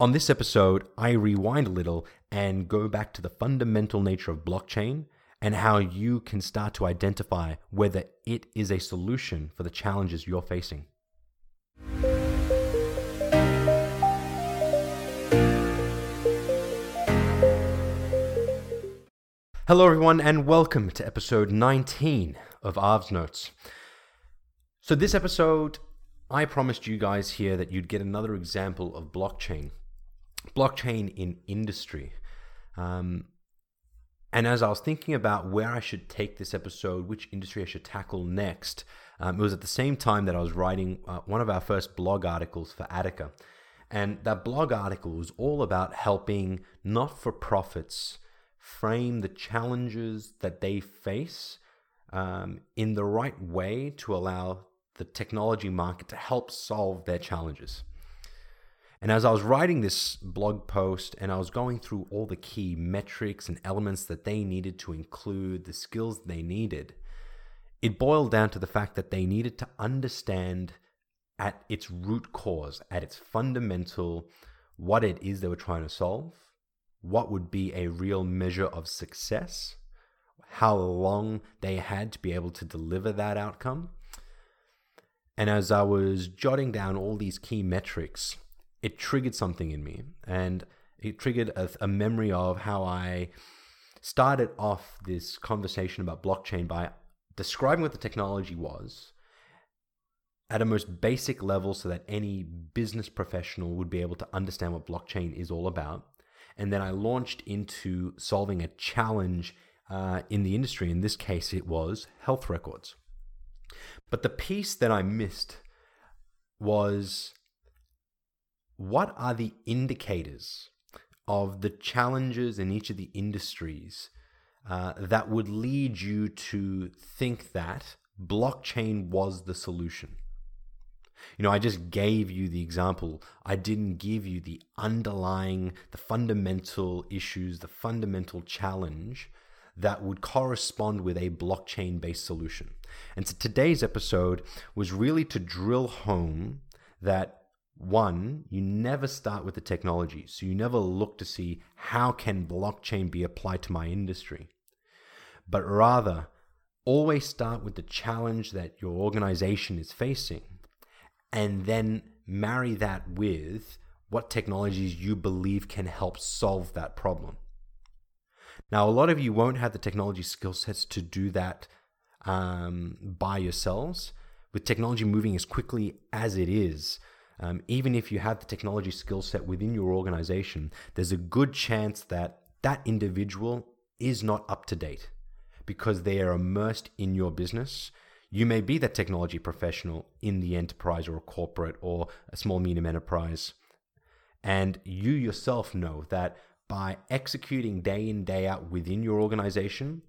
On this episode, I rewind a little and go back to the fundamental nature of blockchain and how you can start to identify whether it is a solution for the challenges you're facing. Hello, everyone, and welcome to episode 19 of Arv's Notes. So, this episode, I promised you guys here that you'd get another example of blockchain blockchain in industry. Um, and as I was thinking about where I should take this episode, which industry I should tackle next, um, it was at the same time that I was writing uh, one of our first blog articles for Attica. And that blog article was all about helping not for profits frame the challenges that they face um, in the right way to allow the technology market to help solve their challenges. And as I was writing this blog post and I was going through all the key metrics and elements that they needed to include, the skills they needed, it boiled down to the fact that they needed to understand at its root cause, at its fundamental, what it is they were trying to solve, what would be a real measure of success, how long they had to be able to deliver that outcome. And as I was jotting down all these key metrics, it triggered something in me and it triggered a, a, memory of how I started off this conversation about blockchain by describing what the technology was at a most basic level so that any business professional would be able to understand what blockchain is all about. And then I launched into solving a challenge uh, in the industry. In this case, it was health records. But the piece that I missed was what are the indicators of the challenges in each of the industries uh, that would lead you to think that blockchain was the solution? You know, I just gave you the example. I didn't give you the underlying, the fundamental issues, the fundamental challenge that would correspond with a blockchain based solution. And so today's episode was really to drill home that one, you never start with the technology. So you never look to see how can blockchain be applied to my industry. But rather, always start with the challenge that your organization is facing and then marry that with what technologies you believe can help solve that problem. Now, a lot of you won't have the technology skill sets to do that um, by yourselves. With technology moving as quickly as it is, um, even if you have the technology skill set within your organization, there's a good chance that that individual is not up to date because they are immersed in your business. You may be that technology professional in the enterprise or a corporate or a small medium enterprise. And you yourself know that by executing day in, day out within your organization,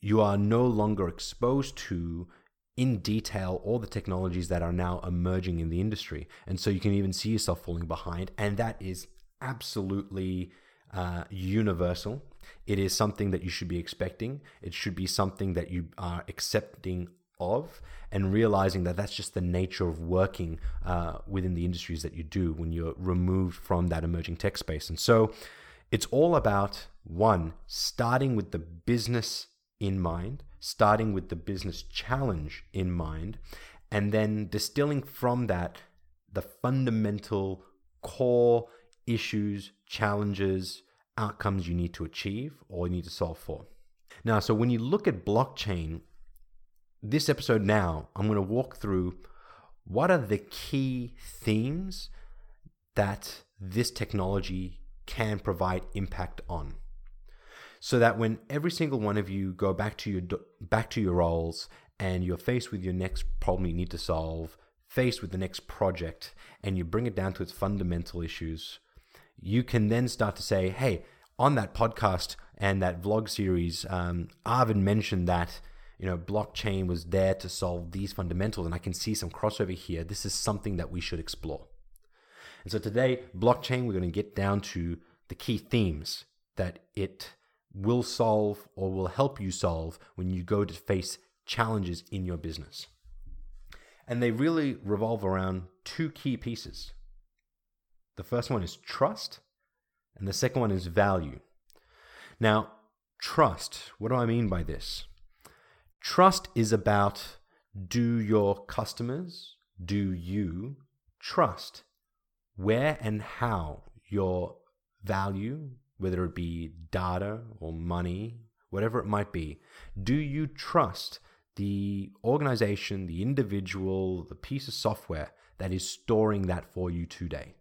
you are no longer exposed to in detail all the technologies that are now emerging in the industry. And so you can even see yourself falling behind. And that is absolutely uh, universal. It is something that you should be expecting. It should be something that you are accepting of and realizing that that's just the nature of working uh, within the industries that you do when you're removed from that emerging tech space. And so it's all about one, starting with the business in mind starting with the business challenge in mind, and then distilling from that the fundamental core issues, challenges, outcomes you need to achieve or you need to solve for. Now, so when you look at blockchain, this episode now, I'm going to walk through what are the key themes that this technology can provide impact on so that when every single one of you go back to your back to your roles and you're faced with your next problem you need to solve, faced with the next project, and you bring it down to its fundamental issues, you can then start to say, "Hey, on that podcast and that vlog series, um, Arvin mentioned that." you know, blockchain was there to solve these fundamentals, and I can see some crossover here. This is something that we should explore. And so today, blockchain, we're going to get down to the key themes that it will solve or will help you solve when you go to face challenges in your business. And they really revolve around two key pieces. The first one is trust, and the second one is value. Now, trust, what do I mean by this? Trust is about do your customers, do you trust where and how your value, whether it be data or money, whatever it might be, do you trust the organization, the individual, the piece of software that is storing that for you today?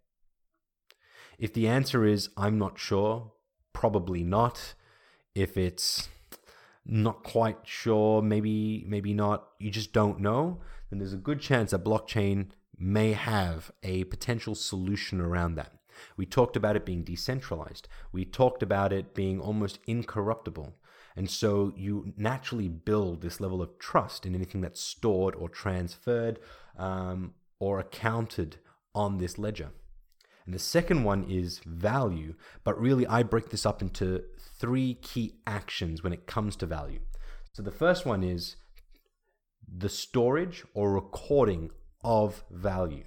If the answer is, I'm not sure, probably not. If it's not quite sure, maybe, maybe not, you just don't know, then there's a good chance that blockchain may have a potential solution around that. We talked about it being decentralized. We talked about it being almost incorruptible. And so you naturally build this level of trust in anything that's stored or transferred um, or accounted on this ledger. And the second one is value, but really I break this up into three key actions when it comes to value. So the first one is the storage or recording of value.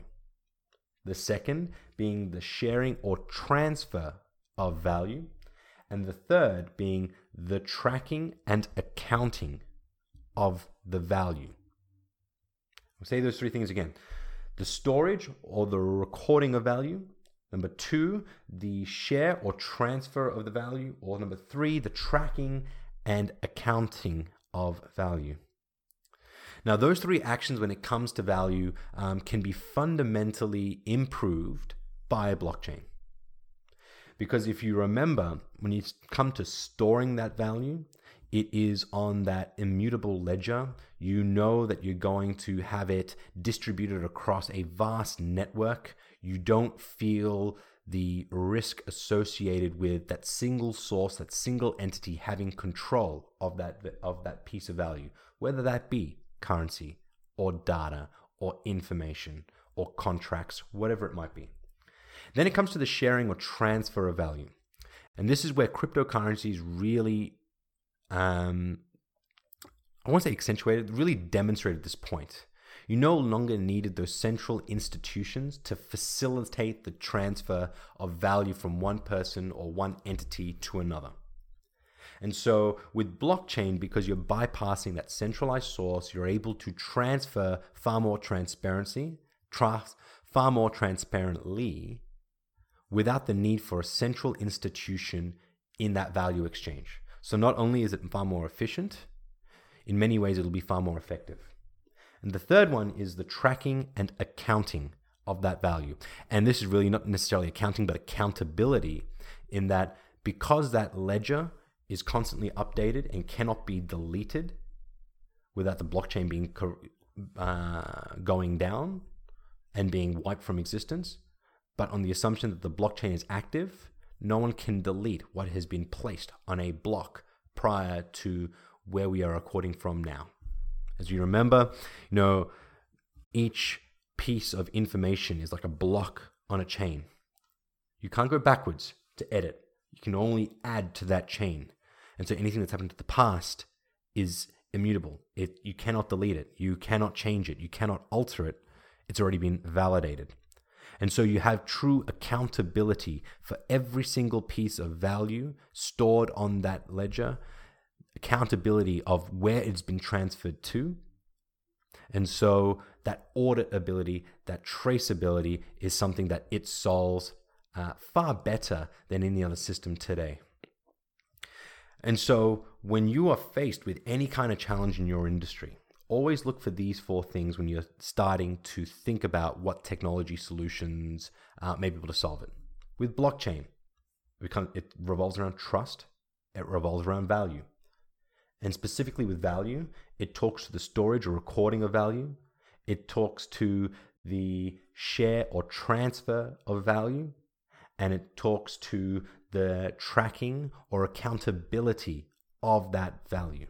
The second being the sharing or transfer of value. And the third being the tracking and accounting of the value. I'll say those three things again the storage or the recording of value, Number two, the share or transfer of the value. Or number three, the tracking and accounting of value. Now, those three actions, when it comes to value, um, can be fundamentally improved by blockchain. Because if you remember, when you come to storing that value, it is on that immutable ledger. You know that you're going to have it distributed across a vast network you don't feel the risk associated with that single source, that single entity having control of that of that piece of value, whether that be currency or data or information or contracts, whatever it might be. Then it comes to the sharing or transfer of value. And this is where cryptocurrencies really, um, I won't say accentuated, really demonstrated this point. You no longer needed those central institutions to facilitate the transfer of value from one person or one entity to another. And so, with blockchain, because you're bypassing that centralized source, you're able to transfer far more transparency, trust, far more transparently, without the need for a central institution in that value exchange. So, not only is it far more efficient, in many ways, it'll be far more effective. And the third one is the tracking and accounting of that value. And this is really not necessarily accounting, but accountability in that because that ledger is constantly updated and cannot be deleted without the blockchain being uh, going down and being wiped from existence, but on the assumption that the blockchain is active, no one can delete what has been placed on a block prior to where we are recording from now. As you remember, you know, each piece of information is like a block on a chain. You can't go backwards to edit. You can only add to that chain. And so anything that's happened to the past is immutable. It, you cannot delete it. You cannot change it. You cannot alter it. It's already been validated. And so you have true accountability for every single piece of value stored on that ledger accountability of where it's been transferred to. And so that auditability, that traceability is something that it solves uh, far better than any other system today. And so when you are faced with any kind of challenge in your industry, always look for these four things when you're starting to think about what technology solutions uh, may be able to solve it. With blockchain, it revolves around trust, it revolves around value. And specifically with value, it talks to the storage or recording of value. It talks to the share or transfer of value. And it talks to the tracking or accountability of that value.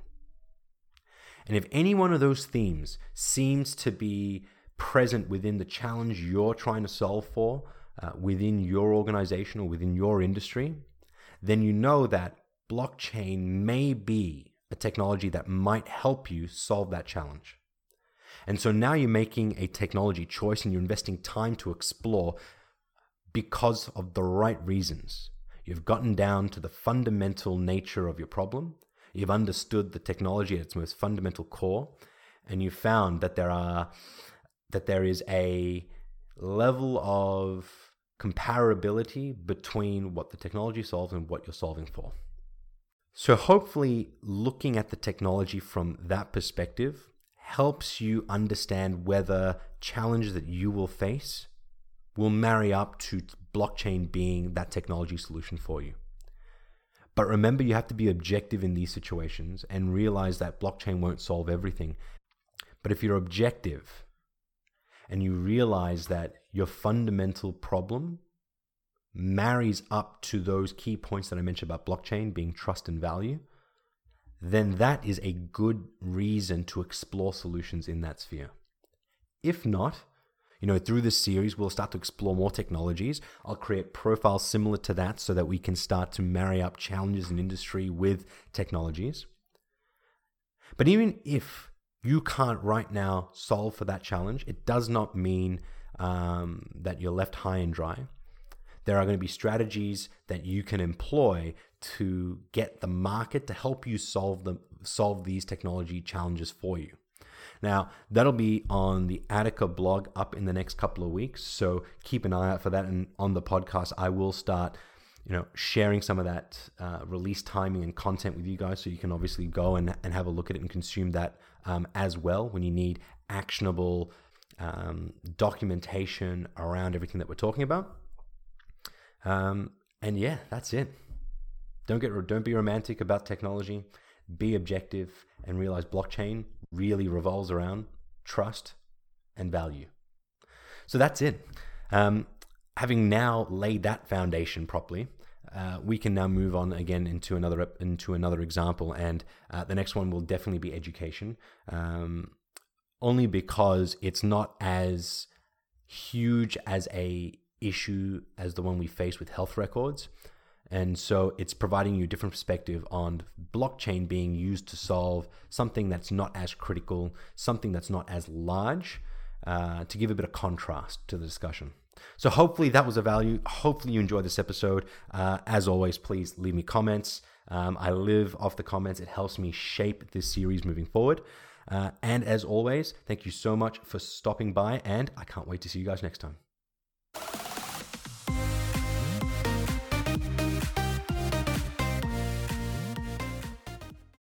And if any one of those themes seems to be present within the challenge you're trying to solve for uh, within your organization or within your industry, then you know that blockchain may be a technology that might help you solve that challenge. And so now you're making a technology choice and you're investing time to explore because of the right reasons. You've gotten down to the fundamental nature of your problem. You've understood the technology at its most fundamental core, and you've found that there are that there is a level of comparability between what the technology solves and what you're solving for. So, hopefully, looking at the technology from that perspective helps you understand whether challenges that you will face will marry up to blockchain being that technology solution for you. But remember, you have to be objective in these situations and realize that blockchain won't solve everything. But if you're objective and you realize that your fundamental problem marries up to those key points that I mentioned about blockchain being trust and value, then that is a good reason to explore solutions in that sphere. If not, you know, through this series, we'll start to explore more technologies. I'll create profiles similar to that so that we can start to marry up challenges in industry with technologies. But even if you can't right now solve for that challenge, it does not mean um, that you're left high and dry. There are going to be strategies that you can employ to get the market to help you solve them solve these technology challenges for you. Now, that'll be on the Attica blog up in the next couple of weeks. So keep an eye out for that. And on the podcast, I will start, you know, sharing some of that uh, release timing and content with you guys. So you can obviously go and, and have a look at it and consume that um, as well when you need actionable um, documentation around everything that we're talking about. Um, and yeah, that's it. Don't get don't be romantic about technology. Be objective and realize blockchain really revolves around trust and value. So that's it. Um, having now laid that foundation properly, uh, we can now move on again into another into another example, and uh, the next one will definitely be education, um, only because it's not as huge as a issue as the one we face with health records. And so it's providing you a different perspective on blockchain being used to solve something that's not as critical, something that's not as large, uh, to give a bit of contrast to the discussion. So hopefully that was a value. Hopefully you enjoyed this episode. Uh, as always, please leave me comments. Um, I live off the comments. It helps me shape this series moving forward. Uh, and as always, thank you so much for stopping by, and I can't wait to see you guys next time.